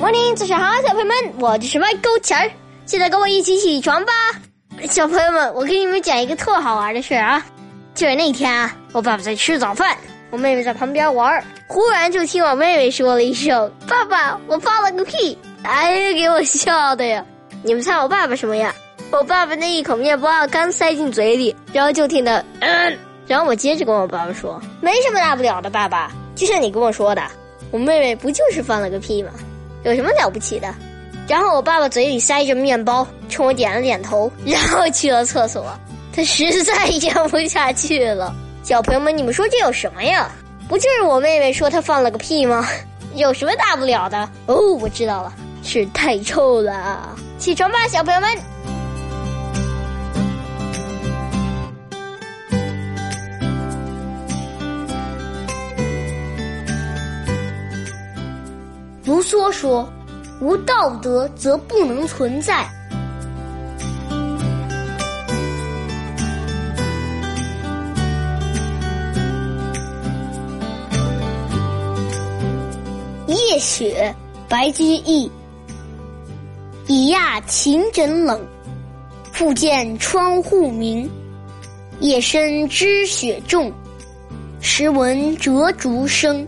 morning，早上好，小朋友们，我就是麦勾钱儿，现在跟我一起起床吧。小朋友们，我给你们讲一个特好玩的事啊，就是那天啊，我爸爸在吃早饭，我妹妹在旁边玩，忽然就听我妹妹说了一声：“爸爸，我放了个屁！”哎，给我笑的呀！你们猜我爸爸什么样？我爸爸那一口面包刚塞进嘴里，然后就听到嗯，然后我接着跟我爸爸说：“没什么大不了的，爸爸，就像你跟我说的，我妹妹不就是放了个屁吗？有什么了不起的？”然后我爸爸嘴里塞着面包，冲我点了点头，然后去了厕所。他实在咽不下去了。小朋友们，你们说这有什么呀？不就是我妹妹说她放了个屁吗？有什么大不了的？哦，我知道了。是太臭了，起床吧，小朋友们！卢梭说：“无道德则不能存在。”夜雪，白居易。已讶晴枕冷，复见窗户明。夜深知雪重，时闻折竹声。